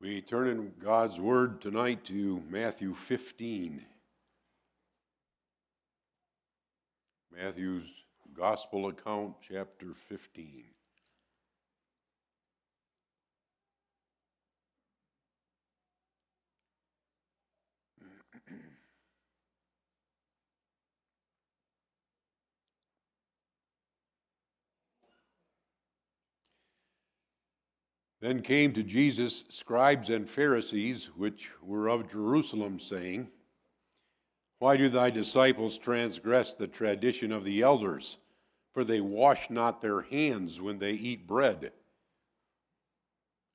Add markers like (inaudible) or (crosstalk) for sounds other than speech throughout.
We turn in God's Word tonight to Matthew 15. Matthew's Gospel account, chapter 15. Then came to Jesus scribes and Pharisees, which were of Jerusalem, saying, Why do thy disciples transgress the tradition of the elders? For they wash not their hands when they eat bread.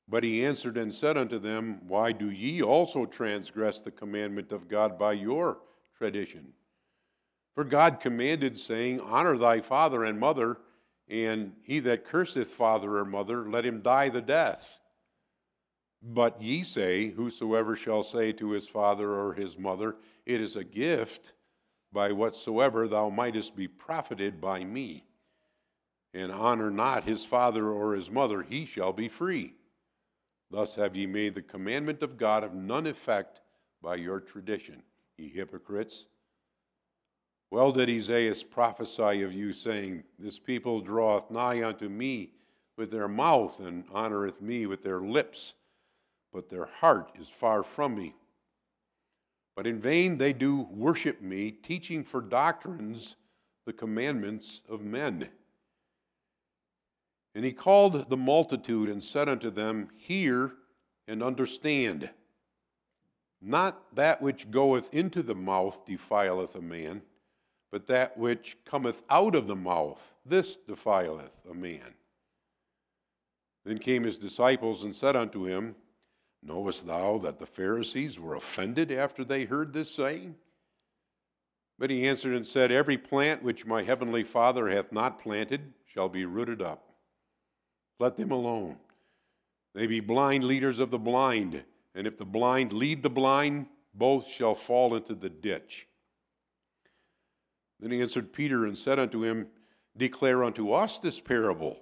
But he answered and said unto them, Why do ye also transgress the commandment of God by your tradition? For God commanded, saying, Honor thy father and mother and he that curseth father or mother, let him die the death. But ye say, Whosoever shall say to his father or his mother, It is a gift, by whatsoever thou mightest be profited by me, and honor not his father or his mother, he shall be free. Thus have ye made the commandment of God of none effect by your tradition, ye hypocrites. Well did Esaias prophesy of you, saying, This people draweth nigh unto me with their mouth, and honoreth me with their lips, but their heart is far from me. But in vain they do worship me, teaching for doctrines the commandments of men. And he called the multitude and said unto them, Hear and understand. Not that which goeth into the mouth defileth a man but that which cometh out of the mouth, this defileth a man. Then came his disciples and said unto him, Knowest thou that the Pharisees were offended after they heard this saying? But he answered and said, Every plant which my heavenly Father hath not planted shall be rooted up. Let them alone. They be blind leaders of the blind, and if the blind lead the blind, both shall fall into the ditch. Then he answered Peter and said unto him, Declare unto us this parable.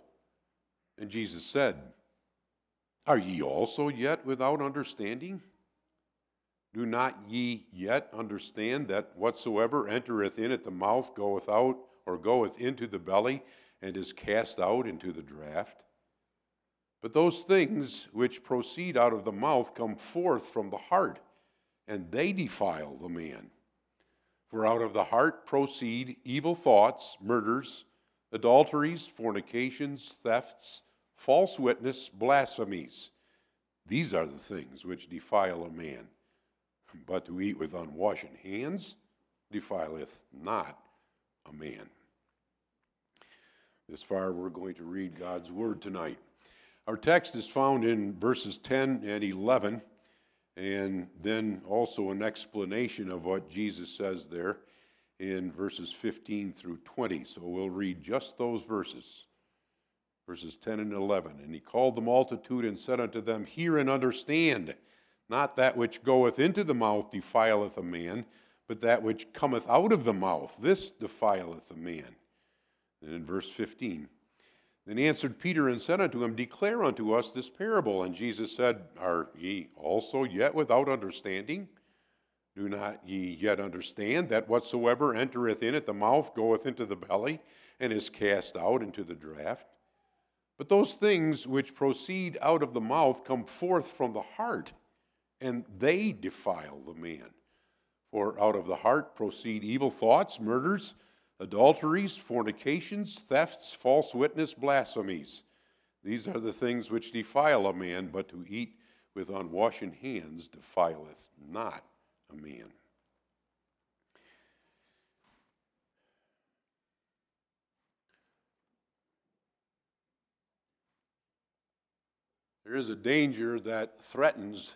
And Jesus said, Are ye also yet without understanding? Do not ye yet understand that whatsoever entereth in at the mouth goeth out, or goeth into the belly, and is cast out into the draught? But those things which proceed out of the mouth come forth from the heart, and they defile the man. For out of the heart proceed evil thoughts, murders, adulteries, fornications, thefts, false witness, blasphemies. These are the things which defile a man. But to eat with unwashen hands defileth not a man. This far, we're going to read God's word tonight. Our text is found in verses 10 and 11 and then also an explanation of what Jesus says there in verses 15 through 20. So we'll read just those verses, verses 10 and 11. And he called the multitude and said unto them, Hear and understand, not that which goeth into the mouth defileth a man, but that which cometh out of the mouth, this defileth a man. And in verse 15, then answered Peter and said unto him, Declare unto us this parable. And Jesus said, Are ye also yet without understanding? Do not ye yet understand that whatsoever entereth in at the mouth goeth into the belly, and is cast out into the draught? But those things which proceed out of the mouth come forth from the heart, and they defile the man. For out of the heart proceed evil thoughts, murders, adulteries, fornications, thefts, false witness, blasphemies. These are the things which defile a man, but to eat with unwashen hands defileth not a man. There is a danger that threatens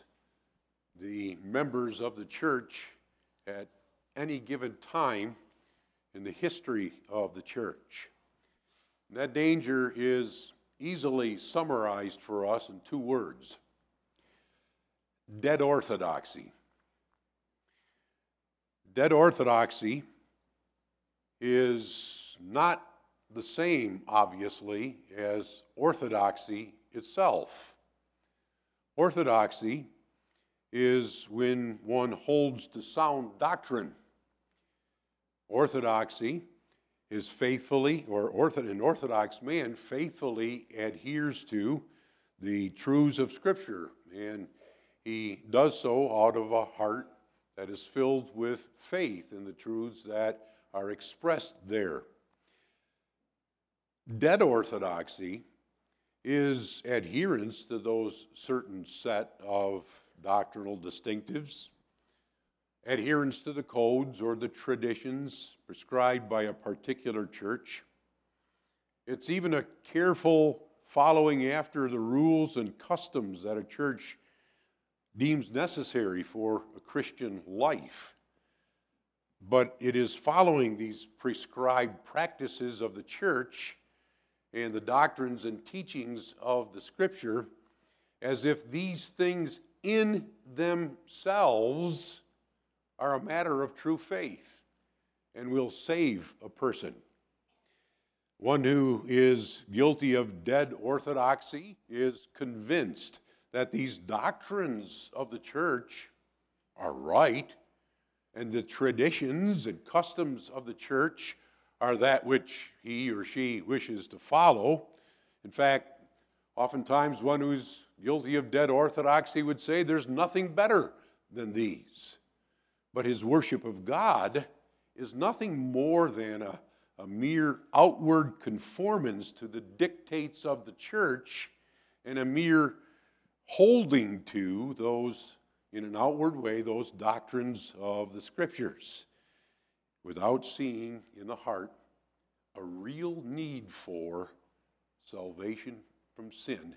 the members of the church at any given time in the history of the church. And that danger is easily summarized for us in two words dead orthodoxy. Dead orthodoxy is not the same, obviously, as orthodoxy itself. Orthodoxy is when one holds to sound doctrine. Orthodoxy is faithfully, or ortho, an Orthodox man faithfully adheres to the truths of Scripture, and he does so out of a heart that is filled with faith in the truths that are expressed there. Dead orthodoxy is adherence to those certain set of doctrinal distinctives, adherence to the codes or the traditions prescribed by a particular church. It's even a careful following after the rules and customs that a church deems necessary for a Christian life. But it is following these prescribed practices of the church and the doctrines and teachings of the Scripture as if these things in themselves are a matter of true faith and will save a person. One who is guilty of dead orthodoxy is convinced that these doctrines of the church are right and the traditions and customs of the church are that which he or she wishes to follow. In fact, oftentimes one who's guilty of dead orthodoxy would say there's nothing better than these. But his worship of God is nothing more than a, a mere outward conformance to the dictates of the church and a mere holding to those, in an outward way, those doctrines of the Scriptures without seeing in the heart a real need for salvation from sin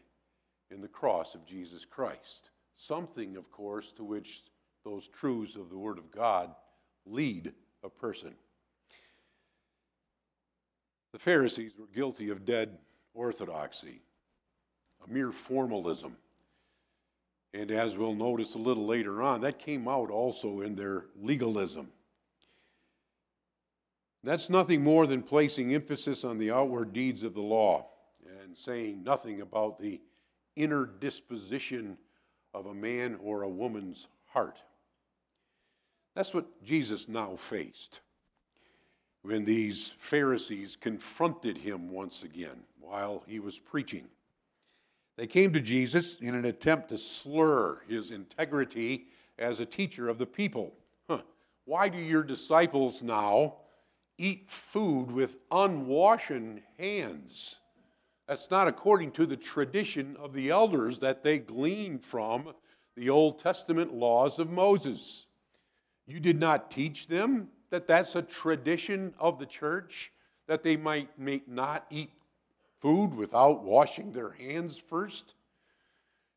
in the cross of Jesus Christ. Something, of course, to which those truths of the Word of God lead a person. The Pharisees were guilty of dead orthodoxy, a mere formalism. And as we'll notice a little later on, that came out also in their legalism. That's nothing more than placing emphasis on the outward deeds of the law and saying nothing about the inner disposition of a man or a woman's heart. That's what Jesus now faced when these Pharisees confronted him once again while he was preaching. They came to Jesus in an attempt to slur his integrity as a teacher of the people. Huh. Why do your disciples now eat food with unwashen hands? That's not according to the tradition of the elders that they gleaned from the Old Testament laws of Moses. You did not teach them that that's a tradition of the church, that they might, not eat food without washing their hands first?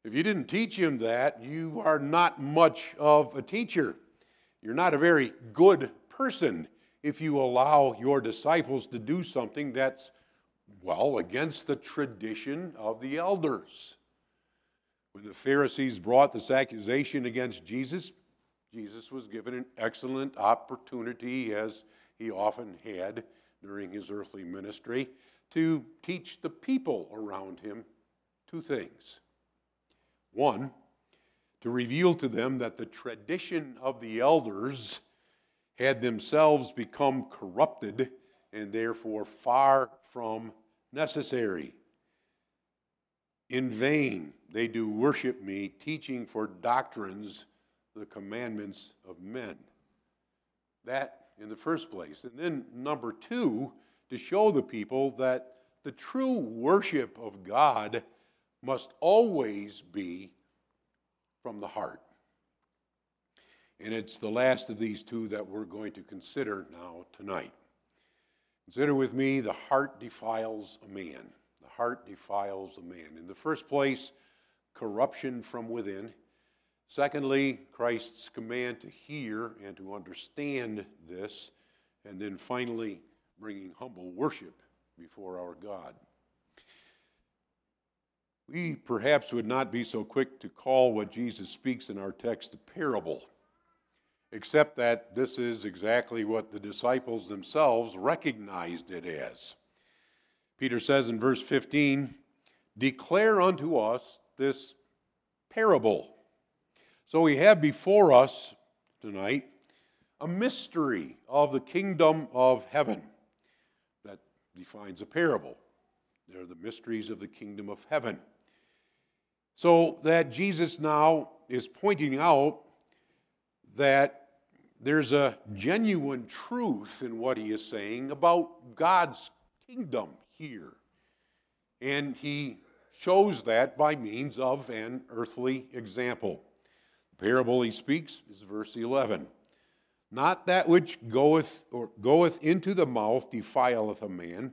If you didn't teach him that, you are not much of a teacher. You're not a very good person if you allow your disciples to do something that's, well, against the tradition of the elders. When the Pharisees brought this accusation against Jesus, Jesus was given an excellent opportunity, as he often had during his earthly ministry, to teach the people around him two things. One, to reveal to them that the tradition of the elders had themselves become corrupted and therefore far from necessary. In vain they do worship me, teaching for doctrines the commandments of men. That in the first place. And then, number two, to show the people that the true worship of God must always be from the heart. And it's the last of these two that we're going to consider now tonight. Consider with me the heart defiles a man. The heart defiles a man. In the first place, corruption from within. Secondly, Christ's command to hear and to understand this. And then finally, bringing humble worship before our God. We perhaps would not be so quick to call what Jesus speaks in our text a parable, except that this is exactly what the disciples themselves recognized it as. Peter says in verse 15, Declare unto us this parable. So we have before us tonight a mystery of the kingdom of heaven that defines a parable. They're the mysteries of the kingdom of heaven. So that Jesus now is pointing out that there's a genuine truth in what he is saying about God's kingdom here. And he shows that by means of an earthly example. Parable he speaks is verse 11. Not that which goeth or goeth into the mouth defileth a man,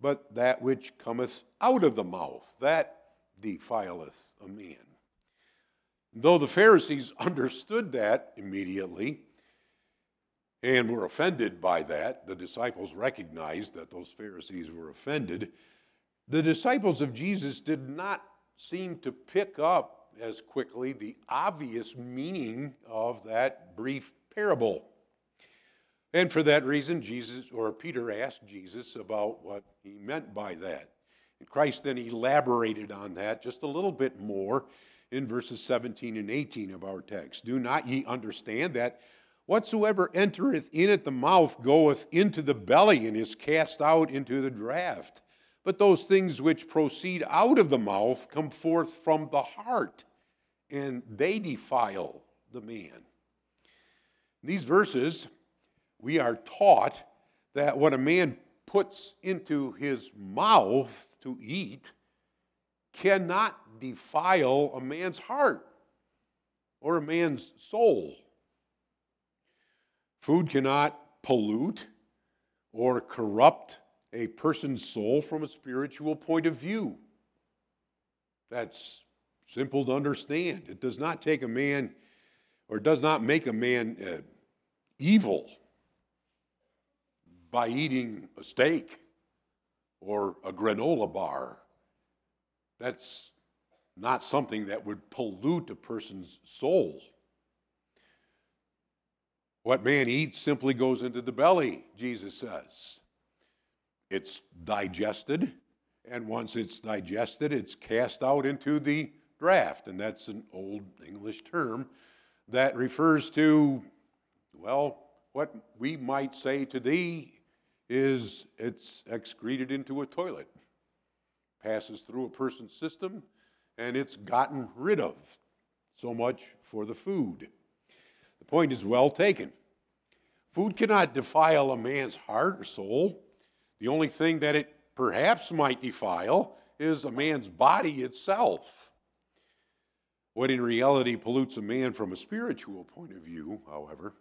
but that which cometh out of the mouth, that defileth a man. Though the Pharisees understood that immediately and were offended by that, the disciples recognized that those Pharisees were offended. The disciples of Jesus did not seem to pick up as quickly the obvious meaning of that brief parable. And for that reason, Jesus or Peter asked Jesus about what he meant by that. And Christ then elaborated on that just a little bit more in verses 17 and 18 of our text. Do not ye understand that whatsoever entereth in at the mouth goeth into the belly and is cast out into the draught? But those things which proceed out of the mouth come forth from the heart, and they defile the man. In these verses, we are taught that what a man puts into his mouth to eat cannot defile a man's heart or a man's soul. Food cannot pollute or corrupt a person's soul from a spiritual point of view. That's simple to understand. It does not take a man or does not make a man uh, evil by eating a steak or a granola bar. That's not something that would pollute a person's soul. What man eats simply goes into the belly, Jesus says. It's digested, and once it's digested, it's cast out into the draught. And that's an old English term that refers to, well, what we might say to thee is it's excreted into a toilet, passes through a person's system, and it's gotten rid of. So much for the food. The point is well taken. Food cannot defile a man's heart or soul. The only thing that it perhaps might defile is a man's body itself. What in reality pollutes a man from a spiritual point of view, however,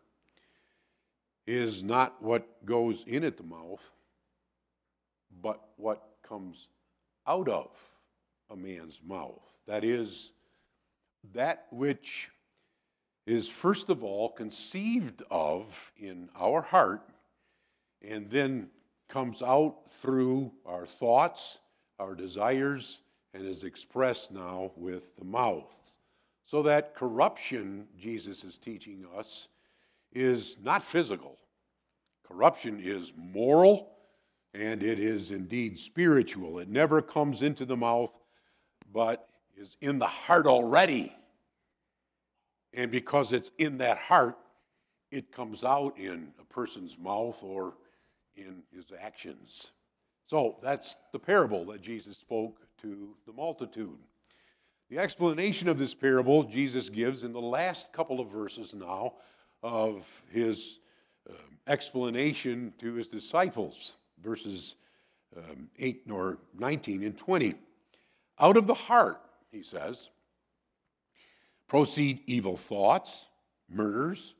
is not what goes in at the mouth, but what comes out of a man's mouth. That is, that which is first of all conceived of in our heart and then comes out through our thoughts, our desires, and is expressed now with the mouth. So that corruption, Jesus is teaching us, is not physical. Corruption is moral and it is indeed spiritual. It never comes into the mouth, but is in the heart already. And because it's in that heart, it comes out in a person's mouth or in his actions. So that's the parable that Jesus spoke to the multitude. The explanation of this parable Jesus gives in the last couple of verses now of his um, explanation to his disciples, verses um, 8 or 19 and 20. Out of the heart, he says, proceed evil thoughts, murders,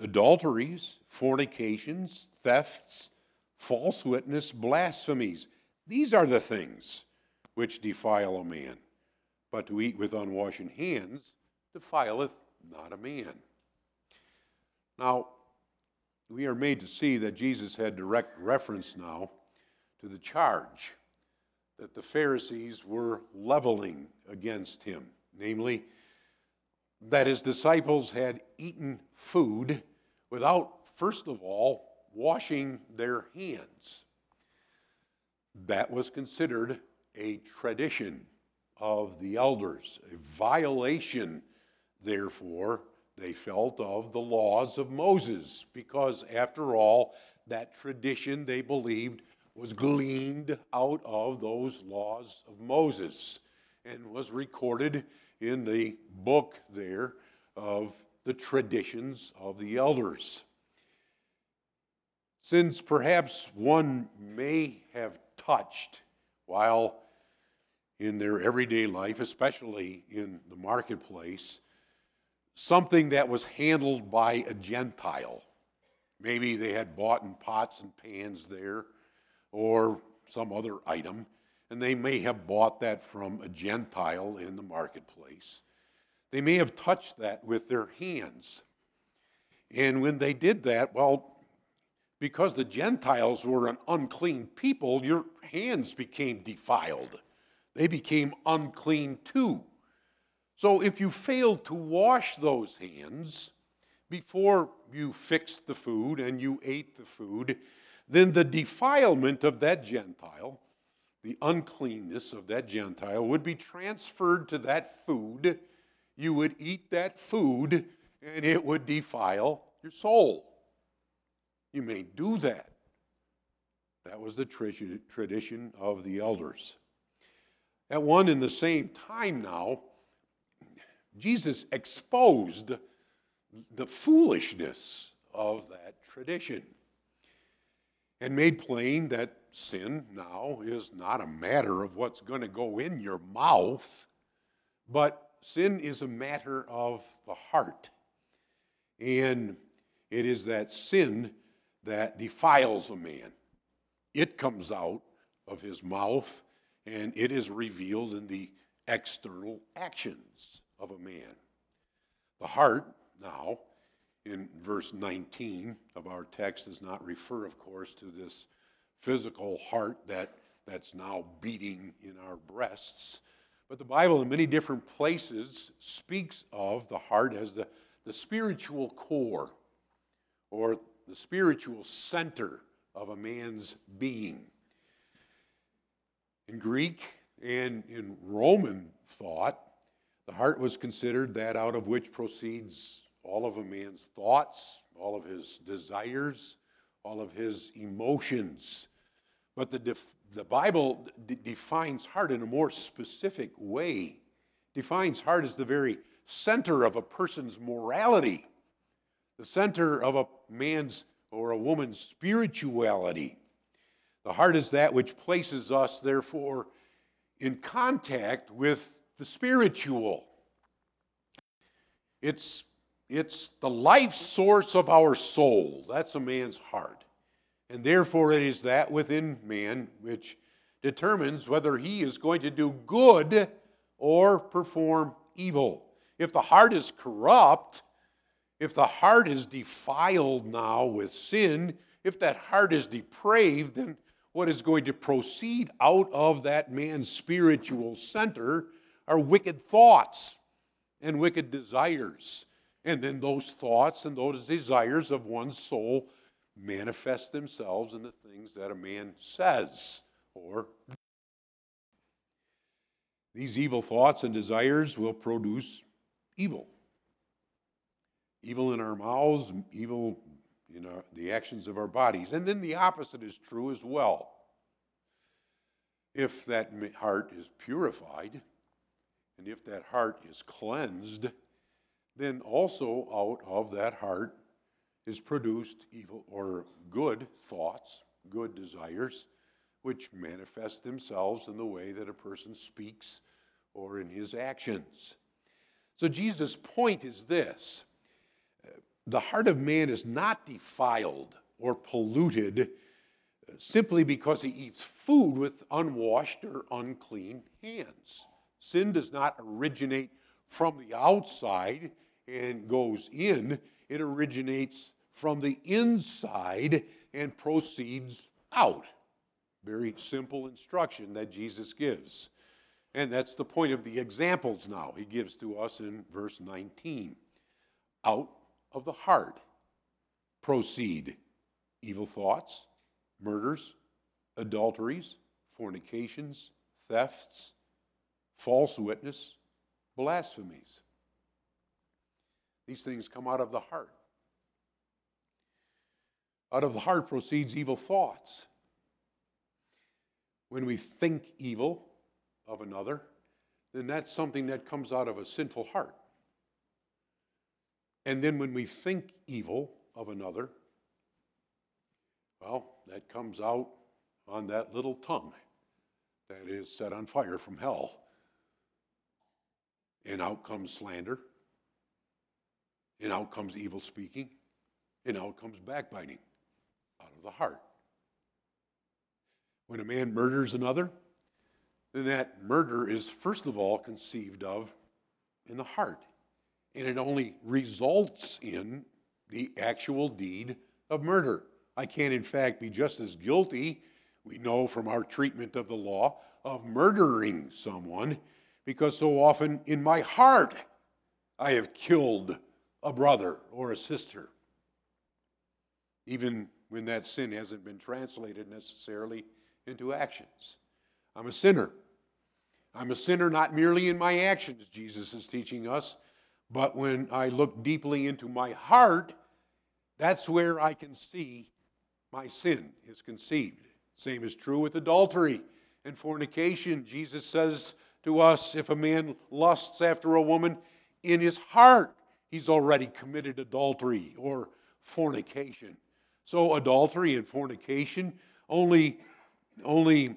adulteries, fornications, thefts, false witness, blasphemies. These are the things which defile a man. But to eat with unwashen hands defileth not a man. Now, we are made to see that Jesus had direct reference now to the charge that the Pharisees were leveling against him, namely, that his disciples had eaten food without, first of all, washing their hands. That was considered a tradition of the elders, a violation, therefore, they felt of the laws of Moses, because after all, that tradition they believed was gleaned out of those laws of Moses and was recorded in the book there of the traditions of the elders. Since perhaps one may have touched while in their everyday life, especially in the marketplace, something that was handled by a Gentile. Maybe they had bought in pots and pans there or some other item, and they may have bought that from a Gentile in the marketplace. They may have touched that with their hands. And when they did that, well, because the Gentiles were an unclean people, your hands became defiled. They became unclean too. So if you failed to wash those hands before you fixed the food and you ate the food, then the defilement of that Gentile, the uncleanness of that Gentile, would be transferred to that food. You would eat that food and it would defile your soul. You may do that. That was the tradition of the elders. At one and the same time now, Jesus exposed the foolishness of that tradition and made plain that sin now is not a matter of what's going to go in your mouth, but sin is a matter of the heart. And it is that sin that defiles a man. It comes out of his mouth and it is revealed in the external actions of a man. The heart, now, in verse 19 of our text, does not refer, of course, to this physical heart that, that's now beating in our breasts. But the Bible, in many different places, speaks of the heart as the, the spiritual core or the spiritual center of a man's being. In Greek and in Roman thought, the heart was considered that out of which proceeds all of a man's thoughts, all of his desires, all of his emotions. But the, def- the Bible d- defines heart in a more specific way. Defines heart as the very center of a person's morality, the center of a man's or a woman's spirituality. The heart is that which places us, therefore, in contact with the spiritual. It's, it's the life source of our soul. That's a man's heart. And therefore, it is that within man which determines whether he is going to do good or perform evil. If the heart is corrupt, if the heart is defiled now with sin, if that heart is depraved, then what is going to proceed out of that man's spiritual center are wicked thoughts and wicked desires. And then those thoughts and those desires of one's soul manifest themselves in the things that a man says or these evil thoughts and desires will produce evil. Evil in our mouths, evil in our, the actions of our bodies. And then the opposite is true as well. If that heart is purified, and if that heart is cleansed, then also out of that heart is produced evil or good thoughts, good desires, which manifest themselves in the way that a person speaks or in his actions. So Jesus' point is this the heart of man is not defiled or polluted uh, simply because he eats food with unwashed or unclean hands. Sin does not originate from the outside and goes in, it originates from the inside and proceeds out. Very simple instruction that Jesus gives. And that's the point of the examples now he gives to us in verse 19. Out of the heart proceed evil thoughts, murders, adulteries, fornications, thefts, false witness, blasphemies. These things come out of the heart. Out of the heart proceeds evil thoughts. When we think evil of another, then that's something that comes out of a sinful heart. And then when we think evil of another, well, that comes out on that little tongue that is set on fire from hell. And out comes slander, and out comes evil speaking, and out comes backbiting out of the heart. When a man murders another, then that murder is first of all conceived of in the heart. And it only results in the actual deed of murder. I can, in fact, be just as guilty, we know from our treatment of the law, of murdering someone, because so often in my heart I have killed a brother or a sister, even when that sin hasn't been translated necessarily into actions. I'm a sinner. I'm a sinner not merely in my actions, Jesus is teaching us, but when I look deeply into my heart, that's where I can see my sin is conceived. Same is true with adultery and fornication. Jesus says to us if a man lusts after a woman in his heart, he's already committed adultery or fornication. So adultery and fornication only only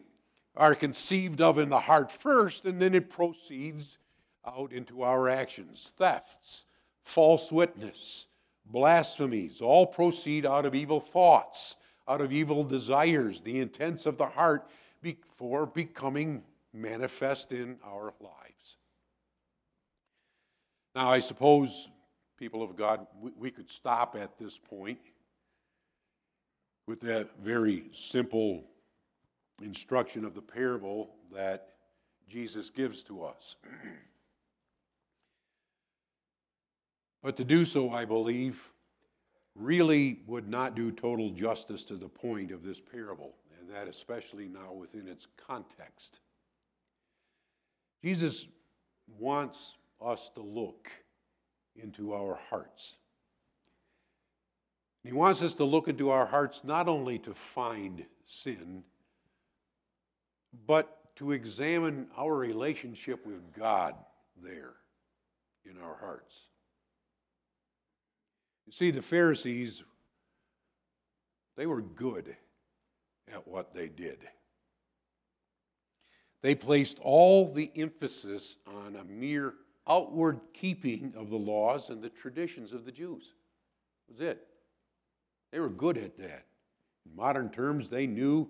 are conceived of in the heart first, and then it proceeds out into our actions. Thefts, false witness, blasphemies all proceed out of evil thoughts, out of evil desires, the intents of the heart before becoming manifest in our lives. Now, I suppose, people of God, we, could stop at this point with that very simple instruction of the parable that Jesus gives to us. (clears throat) but to do so, I believe, really would not do total justice to the point of this parable, and that especially now within its context. Jesus wants us to look into our hearts. He wants us to look into our hearts not only to find sin, but to examine our relationship with God there in our hearts. You see, the Pharisees, they were good at what they did. They placed all the emphasis on a mere outward keeping of the laws and the traditions of the Jews. That was it. They were good at that. In modern terms, they knew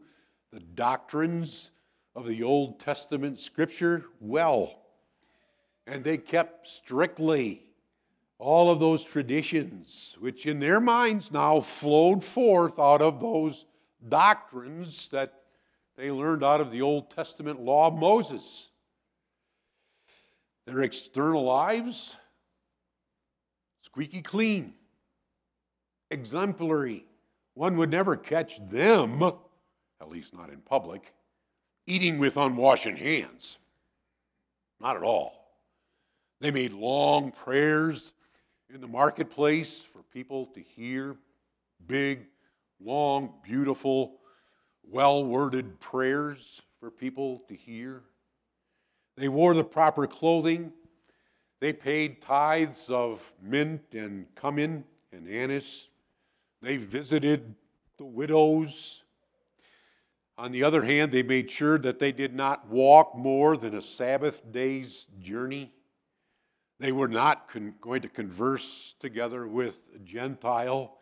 the doctrines of the Old Testament scripture well. And they kept strictly all of those traditions, which in their minds now flowed forth out of those doctrines that they learned out of the Old Testament law of Moses. Their external lives, squeaky clean, exemplary. One would never catch them, at least not in public, eating with unwashing hands. Not at all. They made long prayers in the marketplace for people to hear big, long, beautiful, well worded prayers for people to hear. They wore the proper clothing. They paid tithes of mint and cumin and anise. They visited the widows on the other hand, they made sure that they did not walk more than a Sabbath day's journey. They were not con- going to converse together with a Gentile.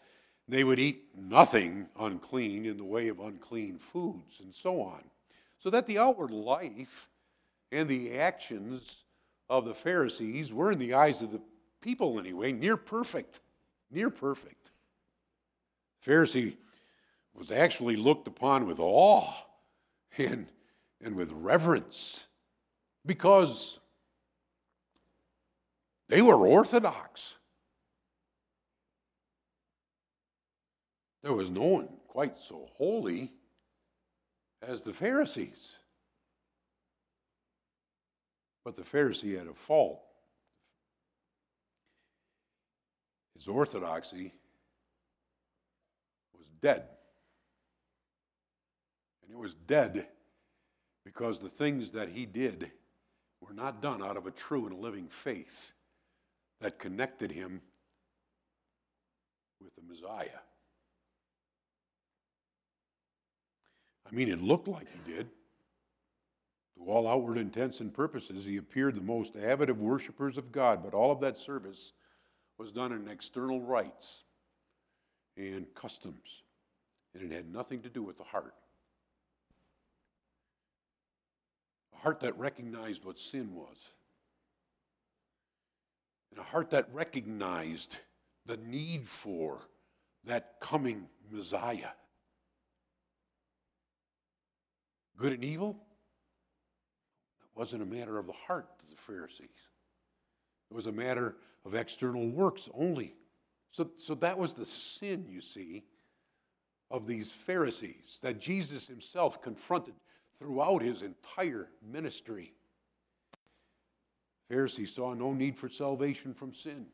They would eat nothing unclean in the way of unclean foods, and so on. So that the outward life and the actions of the Pharisees were, in the eyes of the people anyway, near perfect. Near perfect. Pharisee was actually looked upon with awe and, and with reverence because they were orthodox. There was no one quite so holy as the Pharisees. But the Pharisee had a fault. His orthodoxy was dead. And it was dead because the things that he did were not done out of a true and living faith that connected him with the Messiah. I mean, it looked like he did. To all outward intents and purposes, he appeared the most avid of worshippers of God, but all of that service was done in external rites and customs, and it had nothing to do with the heart. A heart that recognized what sin was, and a heart that recognized the need for that coming Messiah. Good and evil? It wasn't a matter of the heart to the Pharisees. It was a matter of external works only. So, so that was the sin, you see, of these Pharisees that Jesus himself confronted throughout his entire ministry. Pharisees saw no need for salvation from sin,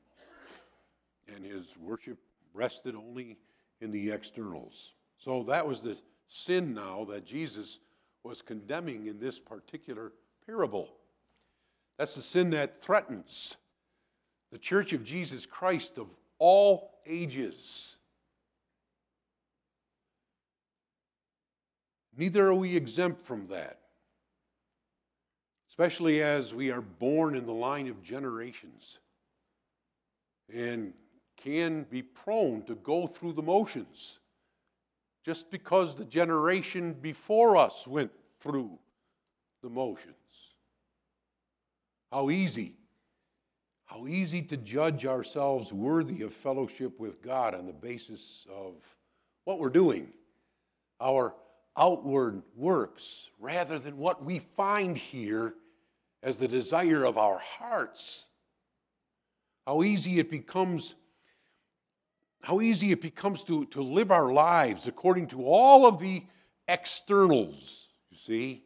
and his worship rested only in the externals. So that was the sin now that Jesus was condemning in this particular parable. That's the sin that threatens the church of Jesus Christ of all ages. Neither are we exempt from that, especially as we are born in the line of generations and can be prone to go through the motions just because the generation before us went through the motions. How easy, how easy to judge ourselves worthy of fellowship with God on the basis of what we're doing, our outward works, rather than what we find here as the desire of our hearts. How easy it becomes how easy it becomes to, to live our lives according to all of the externals, you see,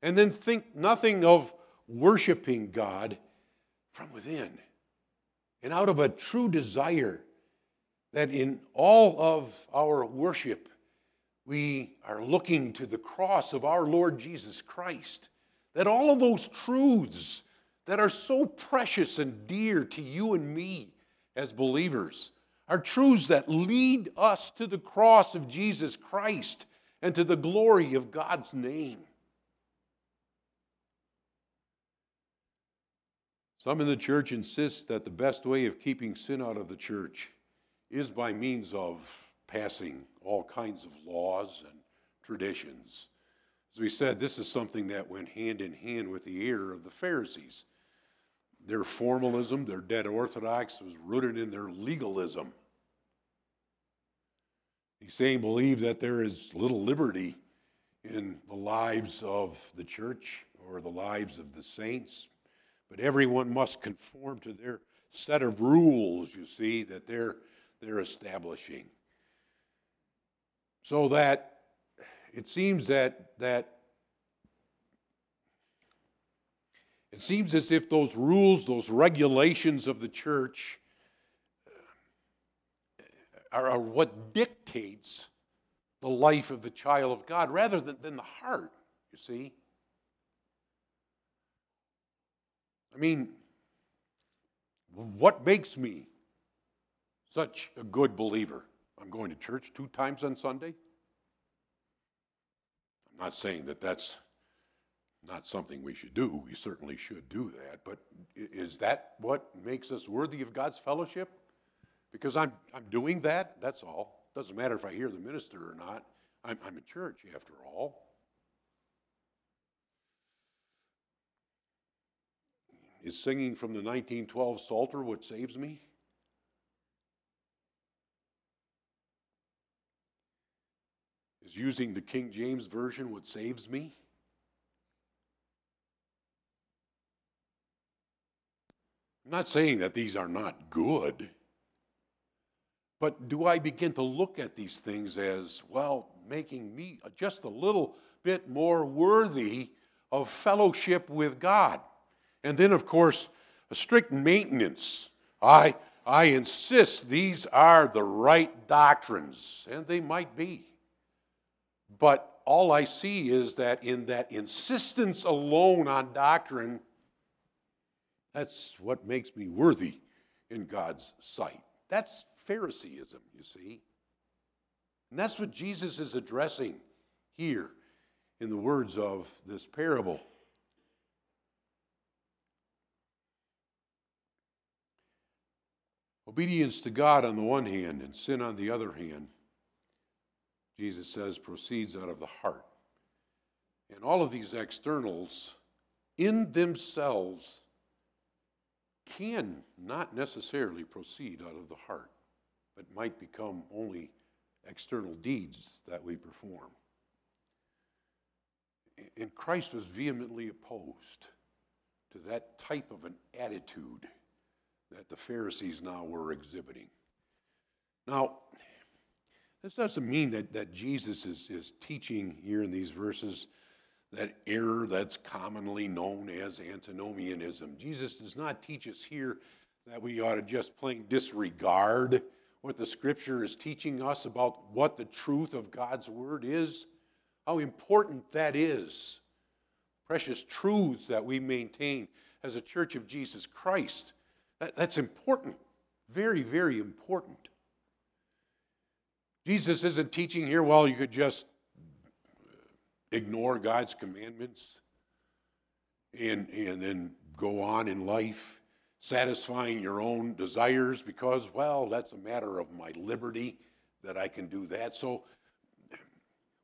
and then think nothing of worshiping God from within. And out of a true desire that in all of our worship, we are looking to the cross of our Lord Jesus Christ. That all of those truths that are so precious and dear to you and me as believers are truths that lead us to the cross of Jesus Christ and to the glory of God's name. Some in the church insist that the best way of keeping sin out of the church is by means of passing all kinds of laws and traditions. As we said, this is something that went hand in hand with the error of the Pharisees. Their formalism, their dead orthodox, was rooted in their legalism. These same believe that there is little liberty in the lives of the church or the lives of the saints, but everyone must conform to their set of rules, you see, that they're, they're establishing. So that it seems that, that it seems as if those rules, those regulations of the church, uh, are, are what dictates the life of the child of God rather than, than the heart, you see. I mean, what makes me such a good believer? I'm going to church two times on Sunday. Not saying that that's not something we should do. We certainly should do that. But is that what makes us worthy of God's fellowship? Because I'm, I'm doing that, that's all. Doesn't matter if I hear the minister or not. I'm, I'm in church after all. Is singing from the 1912 Psalter what saves me? Is using the King James Version what saves me? I'm not saying that these are not good. But do I begin to look at these things as, well, making me just a little bit more worthy of fellowship with God. And then, of course, a strict maintenance. I, I insist these are the right doctrines, and they might be. But all I see is that in that insistence alone on doctrine, that's what makes me worthy in God's sight. That's Phariseeism, you see. And that's what Jesus is addressing here in the words of this parable. Obedience to God on the one hand and sin on the other hand, Jesus says, proceeds out of the heart. And all of these externals in themselves can not necessarily proceed out of the heart, but might become only external deeds that we perform. And Christ was vehemently opposed to that type of an attitude that the Pharisees now were exhibiting. Now, this doesn't mean that, that Jesus is, is teaching here in these verses that error that's commonly known as antinomianism. Jesus does not teach us here that we ought to just plain disregard what the scripture is teaching us about what the truth of God's word is, how important that is. Precious truths that we maintain as a church of Jesus Christ. That, that's important. Very, very important. Jesus isn't teaching here, well, you could just ignore God's commandments and, and then go on in life satisfying your own desires because, well, that's a matter of my liberty that I can do that. So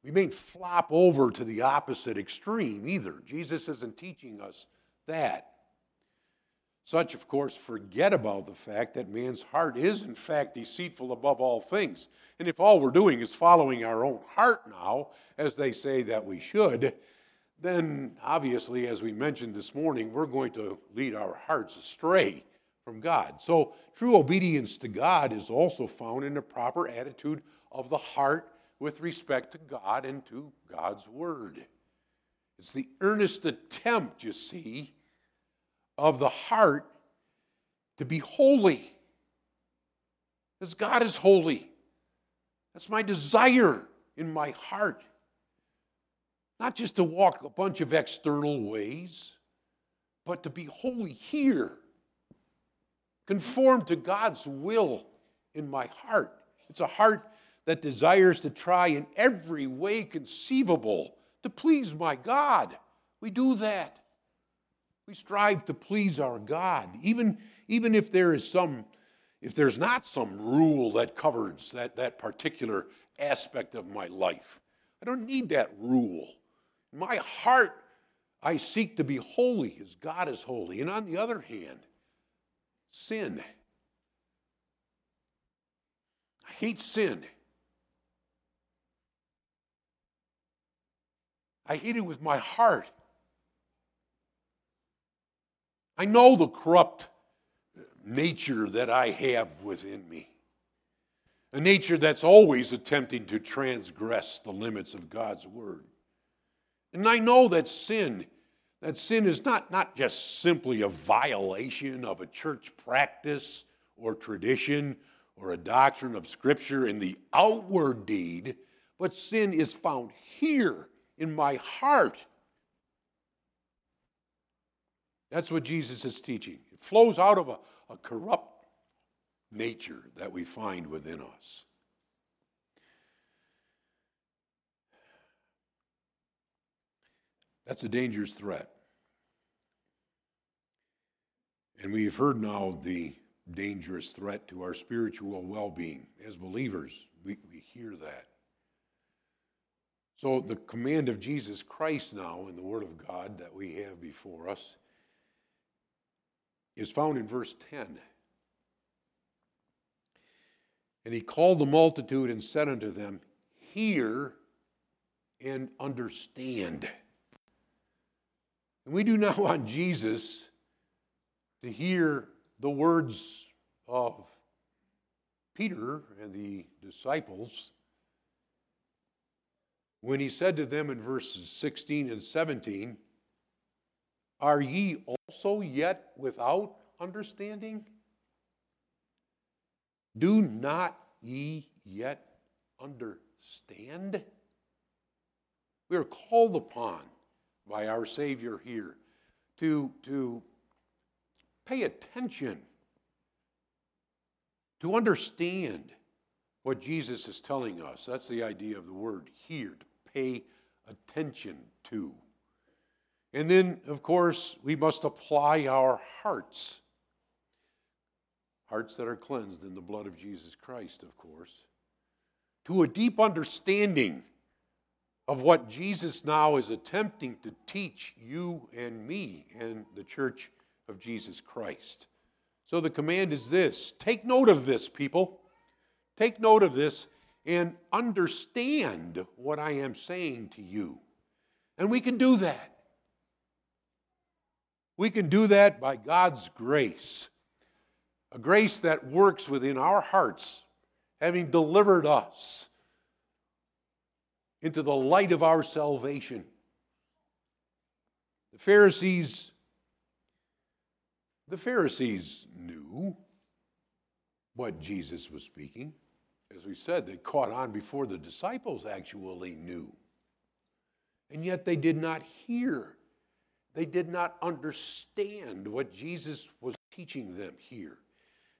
we may flop over to the opposite extreme either. Jesus isn't teaching us that. Such, of course, forget about the fact that man's heart is, in fact, deceitful above all things. And if all we're doing is following our own heart now, as they say that we should, then obviously, as we mentioned this morning, we're going to lead our hearts astray from God. So, true obedience to God is also found in a proper attitude of the heart with respect to God and to God's Word. It's the earnest attempt, you see, of the heart to be holy. As God is holy. That's my desire in my heart. Not just to walk a bunch of external ways, but to be holy here. Conform to God's will in my heart. It's a heart that desires to try in every way conceivable to please my God. We do that. We strive to please our God, even, even if there is some, if there's not some rule that covers that, that particular aspect of my life. I don't need that rule. In my heart, I seek to be holy as God is holy. And on the other hand, sin. I hate sin. I hate it with my heart. I know the corrupt nature that I have within me. A nature that's always attempting to transgress the limits of God's word. And I know that sin, that sin is not, not just simply a violation of a church practice or tradition or a doctrine of Scripture in the outward deed, but sin is found here in my heart that's what Jesus is teaching. It flows out of a, a corrupt nature that we find within us. That's a dangerous threat. And we've heard now the dangerous threat to our spiritual well being. As believers, we, we hear that. So, the command of Jesus Christ now in the Word of God that we have before us is found in verse 10. And he called the multitude and said unto them, Hear and understand. And we do now (laughs) want Jesus to hear the words of Peter and the disciples when he said to them in verses 16 and 17, Are ye also yet without understanding? Do not ye yet understand? We are called upon by our Savior here to, to pay attention, to understand what Jesus is telling us. That's the idea of the word here, to pay attention to. And then, of course, we must apply our hearts. Hearts that are cleansed in the blood of Jesus Christ, of course, to a deep understanding of what Jesus now is attempting to teach you and me and the church of Jesus Christ. So the command is this take note of this, people. Take note of this and understand what I am saying to you. And we can do that. We can do that by God's grace, a grace that works within our hearts, having delivered us into the light of our salvation. The Pharisees the Pharisees knew what Jesus was speaking. As we said, they caught on before the disciples actually knew. And yet they did not hear. They did not understand what Jesus was teaching them here.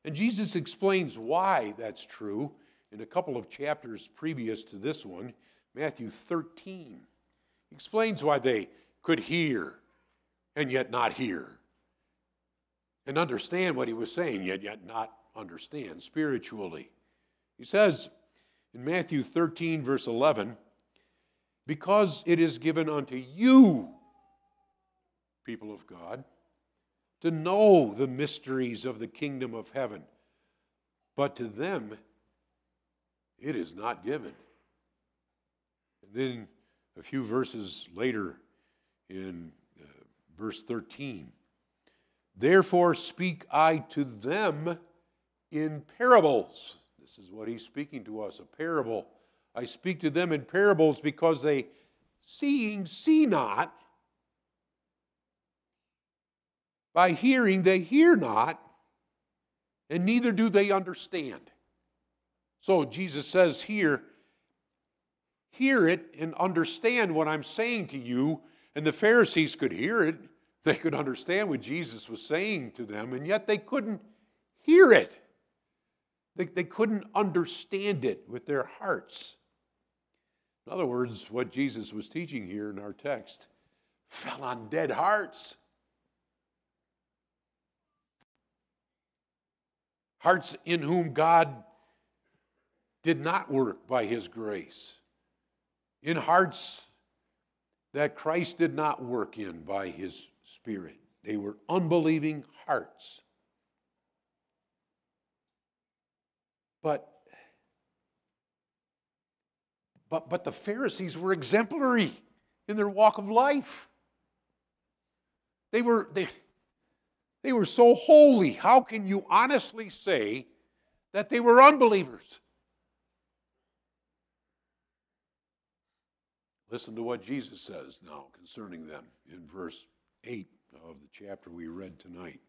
And Jesus explains why that's true in a couple of chapters previous to this one, Matthew 13. He explains why they could hear and yet not hear, and understand what he was saying, yet, yet not understand spiritually. He says in Matthew 13, verse 11, because it is given unto you, people of God, to know the mysteries of the kingdom of heaven, but to them it is not given. And then a few verses later in uh, verse 13, therefore speak I to them in parables. This is what he's speaking to us a parable. I speak to them in parables because they, seeing, see not. By hearing, they hear not, and neither do they understand. So Jesus says here, hear it and understand what I'm saying to you. And the Pharisees could hear it, they could understand what Jesus was saying to them, and yet they couldn't hear it. They, they couldn't understand it with their hearts. In other words, what Jesus was teaching here in our text fell on dead hearts. Hearts in whom God did not work by his grace. In hearts that Christ did not work in by his spirit. They were unbelieving hearts. But, but, but the Pharisees were exemplary in their walk of life. They were, they, they were so holy. How can you honestly say that they were unbelievers? Listen to what Jesus says now concerning them in verse 8 of the chapter we read tonight.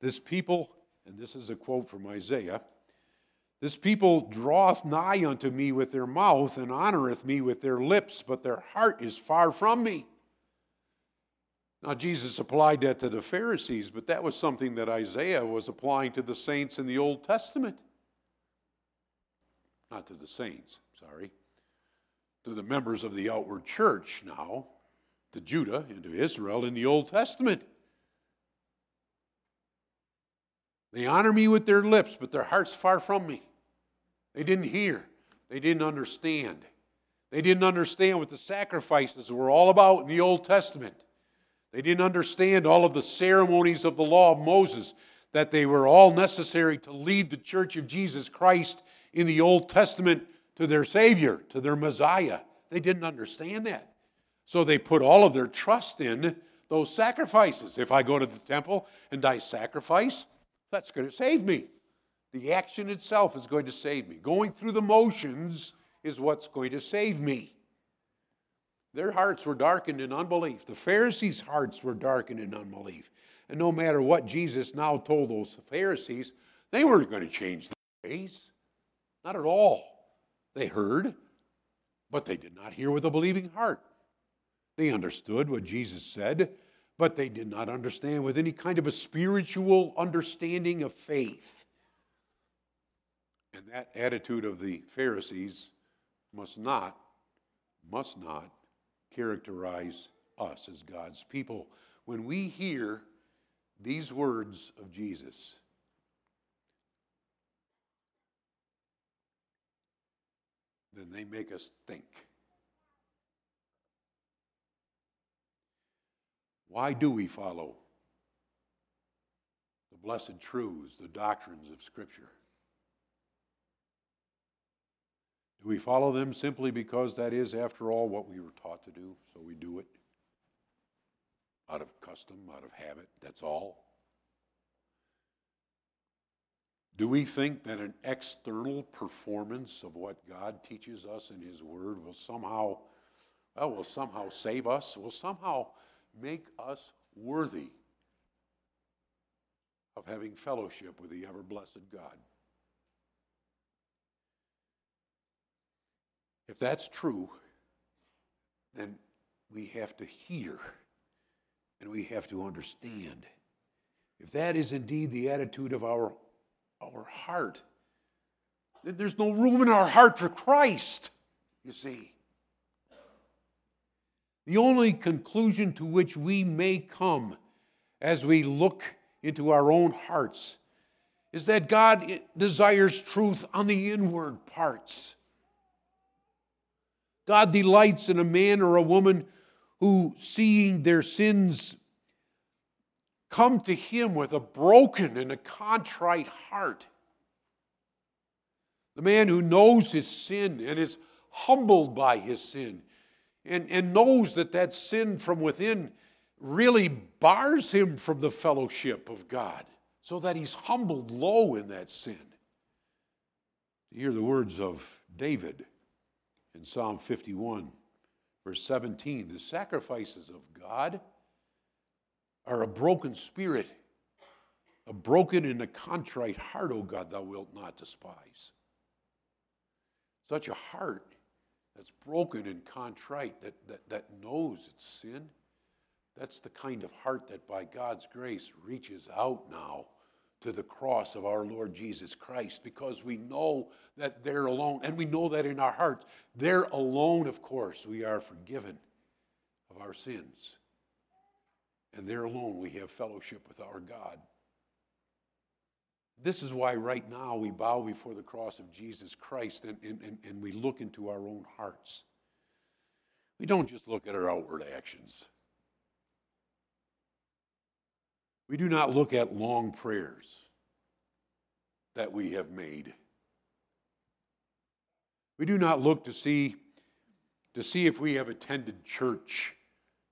This people, and this is a quote from Isaiah this people draweth nigh unto me with their mouth and honoreth me with their lips, but their heart is far from me. Now, Jesus applied that to the Pharisees, but that was something that Isaiah was applying to the saints in the Old Testament. Not to the saints, sorry. To the members of the outward church now, to Judah and to Israel in the Old Testament. They honor me with their lips, but their heart's far from me. They didn't hear, they didn't understand. They didn't understand what the sacrifices were all about in the Old Testament. They didn't understand all of the ceremonies of the law of Moses, that they were all necessary to lead the church of Jesus Christ in the Old Testament to their Savior, to their Messiah. They didn't understand that. So they put all of their trust in those sacrifices. If I go to the temple and I sacrifice, that's going to save me. The action itself is going to save me. Going through the motions is what's going to save me. Their hearts were darkened in unbelief. The Pharisees' hearts were darkened in unbelief. And no matter what Jesus now told those Pharisees, they weren't going to change their ways. Not at all. They heard, but they did not hear with a believing heart. They understood what Jesus said, but they did not understand with any kind of a spiritual understanding of faith. And that attitude of the Pharisees must not, must not characterize us as God's people. When we hear these words of Jesus, then they make us think. Why do we follow the blessed truths, the doctrines of Scripture? Do we follow them simply because that is, after all, what we were taught to do, so we do it? Out of custom, out of habit, that's all? Do we think that an external performance of what God teaches us in His Word will somehow, well, will somehow save us, will somehow make us worthy of having fellowship with the ever blessed God? If that's true, then we have to hear and we have to understand. If that is indeed the attitude of our, our heart, then there's no room in our heart for Christ, you see. The only conclusion to which we may come as we look into our own hearts is that God desires truth on the inward parts. God delights in a man or a woman who, seeing their sins, come to Him with a broken and a contrite heart. The man who knows his sin and is humbled by his sin and, and knows that that sin from within really bars him from the fellowship of God, so that he's humbled low in that sin. To hear the words of David in Psalm 51, verse 17. The sacrifices of God are a broken spirit, a broken and a contrite heart, O God, thou wilt not despise. Such a heart that's broken and contrite, that, that, that knows its sin, that's the kind of heart that by God's grace reaches out now to the cross of our Lord Jesus Christ because we know that there alone, and we know that in our hearts, there alone, of course, we are forgiven of our sins. And there alone we have fellowship with our God. This is why right now we bow before the cross of Jesus Christ and, and, and, we look into our own hearts. We don't just look at our outward actions. We do not look at long prayers that we have made. We do not look to see to see if we have attended church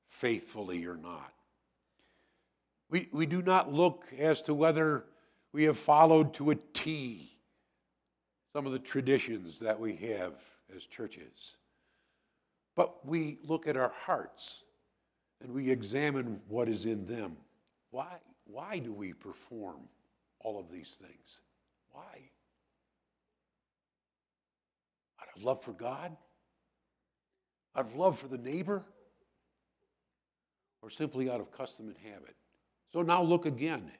faithfully or not. We, we do not look as to whether we have followed to a T some of the traditions that we have as churches. But we look at our hearts and we examine what is in them. Why? Why do we perform all of these things? Why? Out of love for God? Out of love for the neighbor? Or simply out of custom and habit? So now look again.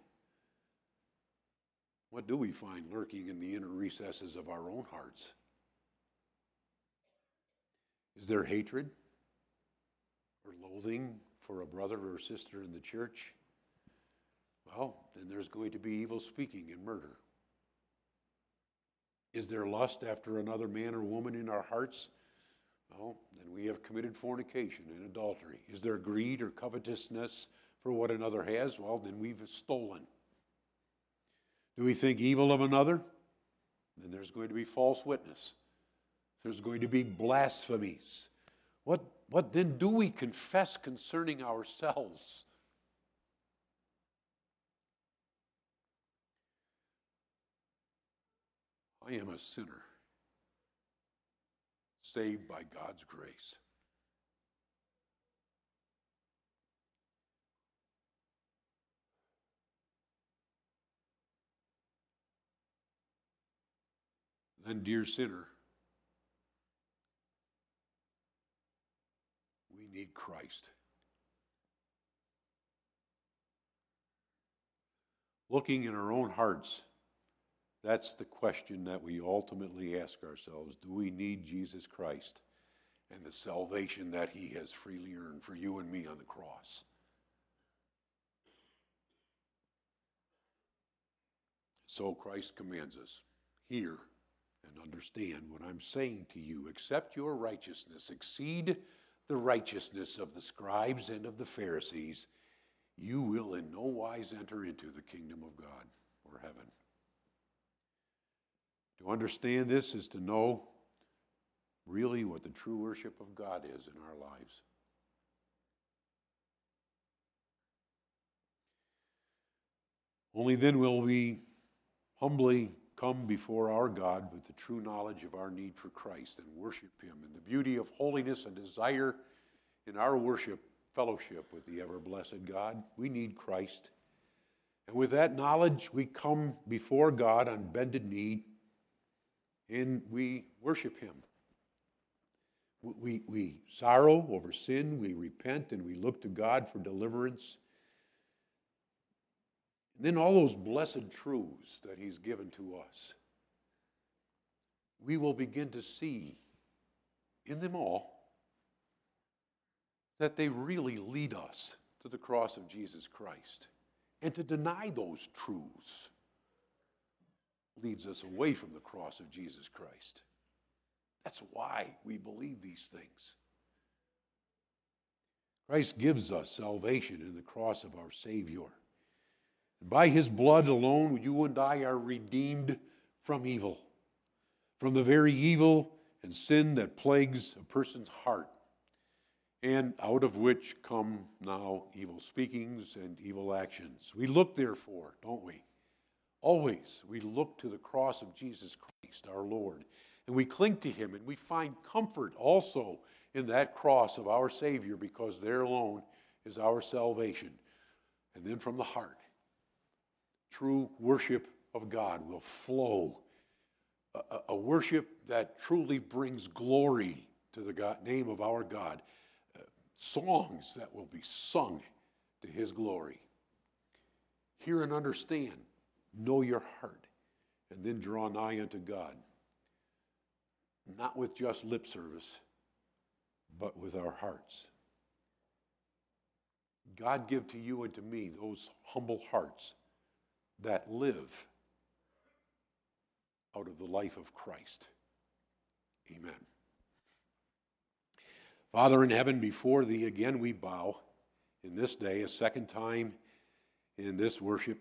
What do we find lurking in the inner recesses of our own hearts? Is there hatred or loathing for a brother or sister in the church? Well, then there's going to be evil speaking and murder. Is there lust after another man or woman in our hearts? Well, then we have committed fornication and adultery. Is there greed or covetousness for what another has? Well, then we've stolen. Do we think evil of another? Then there's going to be false witness. There's going to be blasphemies. What, what then do we confess concerning ourselves? I am a sinner, saved by God's grace. Then, dear sinner, we need Christ. Looking in our own hearts, that's the question that we ultimately ask ourselves. Do we need Jesus Christ and the salvation that he has freely earned for you and me on the cross? So Christ commands us hear and understand what I'm saying to you. Accept your righteousness, exceed the righteousness of the scribes and of the Pharisees. You will in no wise enter into the kingdom of God or heaven. To understand this is to know really what the true worship of God is in our lives. Only then will we humbly come before our God with the true knowledge of our need for Christ and worship Him in the beauty of holiness and desire in our worship fellowship with the ever blessed God. We need Christ. And with that knowledge, we come before God on bended knee and we worship Him. We, we sorrow over sin, we repent, and we look to God for deliverance. And then all those blessed truths that He's given to us, we will begin to see in them all that they really lead us to the cross of Jesus Christ. And to deny those truths leads us away from the cross of Jesus Christ. That's why we believe these things. Christ gives us salvation in the cross of our Savior. And by his blood alone, you and I are redeemed from evil, from the very evil and sin that plagues a person's heart, and out of which come now evil speakings and evil actions. We look, therefore, don't we? Always, we look to the cross of Jesus Christ, our Lord, and we cling to him, and we find comfort also in that cross of our Savior because there alone is our salvation. And then from the heart, true worship of God will flow. A, a worship that truly brings glory to the God, name of our God. Uh, songs that will be sung to his glory. Hear and understand know your heart, and then draw nigh unto God. Not with just lip service, but with our hearts. God give to you and to me those humble hearts that live out of the life of Christ. Amen. Father in heaven, before thee again we bow in this day, a second time in this worship.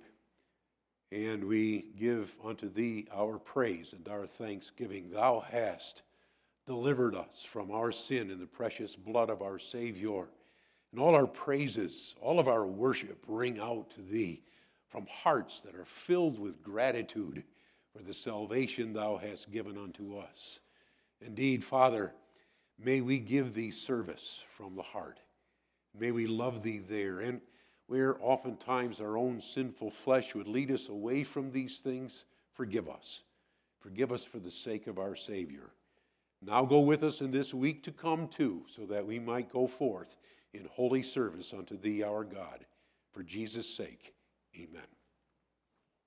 And we give unto thee our praise and our thanksgiving. Thou hast delivered us from our sin in the precious blood of our Savior. And all our praises, all of our worship ring out to thee from hearts that are filled with gratitude for the salvation thou hast given unto us. Indeed, Father, may we give thee service from the heart. May we love thee there. And where oftentimes our own sinful flesh would lead us away from these things, forgive us. Forgive us for the sake of our Savior. Now go with us in this week to come too, so that we might go forth in holy service unto Thee, our God. For Jesus' sake, amen.